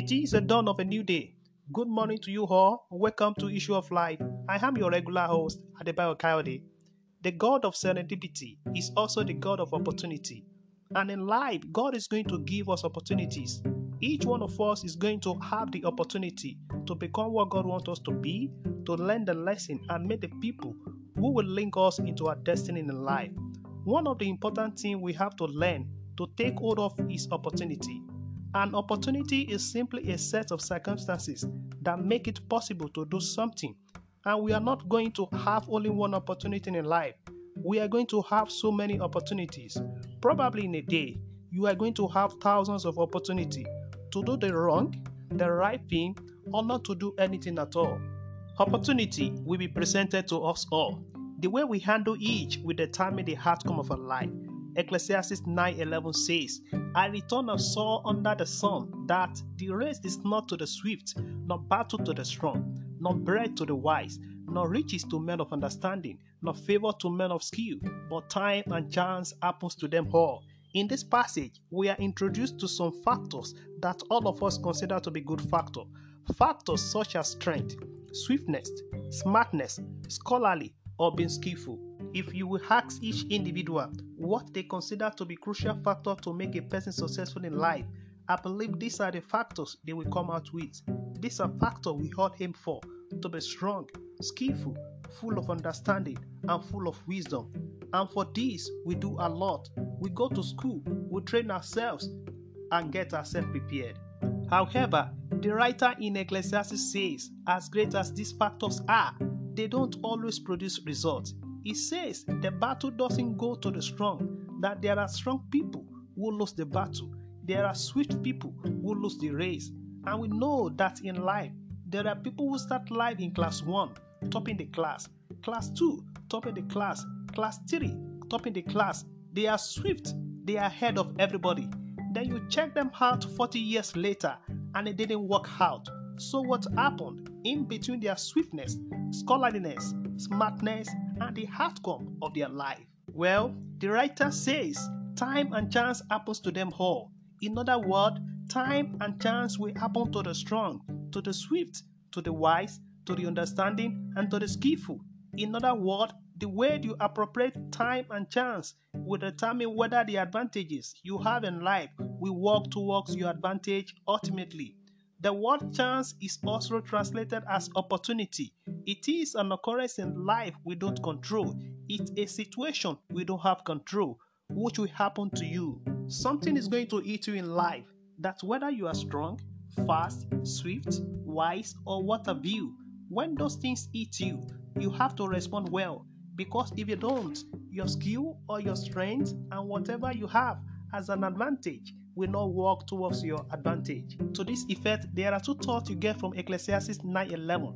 It is the dawn of a new day. Good morning to you all. Welcome to Issue of Life. I am your regular host, Adebayo Coyote. The God of serendipity is also the God of opportunity. And in life, God is going to give us opportunities. Each one of us is going to have the opportunity to become what God wants us to be, to learn the lesson, and meet the people who will link us into our destiny in life. One of the important things we have to learn to take hold of is opportunity. An opportunity is simply a set of circumstances that make it possible to do something. And we are not going to have only one opportunity in life. We are going to have so many opportunities. Probably in a day, you are going to have thousands of opportunities to do the wrong, the right thing, or not to do anything at all. Opportunity will be presented to us all. The way we handle each will determine the outcome of our life. Ecclesiastes 9:11 says, I return of saw under the sun that the race is not to the swift, nor battle to the strong, nor bread to the wise, nor riches to men of understanding, nor favor to men of skill, but time and chance happens to them all. In this passage, we are introduced to some factors that all of us consider to be good factors. Factors such as strength, swiftness, smartness, scholarly, or being skillful. If you will ask each individual what they consider to be crucial factor to make a person successful in life, I believe these are the factors they will come out with. These are factors we all aim for to be strong, skillful, full of understanding, and full of wisdom. And for this, we do a lot. We go to school, we train ourselves, and get ourselves prepared. However, the writer in Ecclesiastes says, as great as these factors are, they don't always produce results. He says the battle doesn't go to the strong, that there are strong people who lose the battle, there are swift people who lose the race. And we know that in life, there are people who start life in class 1, topping the class, class 2, topping the class, class 3, topping the class. They are swift, they are ahead of everybody. Then you check them out 40 years later and it didn't work out. So, what happened in between their swiftness, scholarliness, smartness, and the outcome of their life? Well, the writer says time and chance happens to them all. In other words, time and chance will happen to the strong, to the swift, to the wise, to the understanding, and to the skillful. In other words, the way you appropriate time and chance will determine whether the advantages you have in life will work towards your advantage ultimately. The word chance is also translated as opportunity. It is an occurrence in life we don't control. It's a situation we don't have control, which will happen to you. Something is going to hit you in life that whether you are strong, fast, swift, wise, or what have you, when those things hit you, you have to respond well. Because if you don't, your skill or your strength and whatever you have as an advantage will not work towards your advantage. To this effect, there are two thoughts you get from Ecclesiastes 9:11.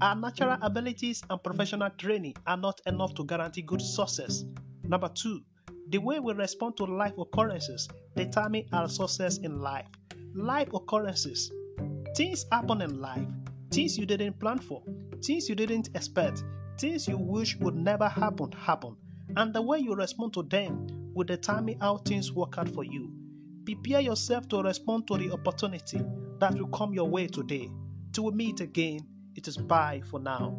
Our natural abilities and professional training are not enough to guarantee good success. Number two, the way we respond to life occurrences determine our success in life. Life occurrences, things happen in life, things you didn't plan for, things you didn't expect, things you wish would never happen happen, and the way you respond to them will determine how things work out for you. Prepare yourself to respond to the opportunity that will come your way today. Till we meet again, it is bye for now.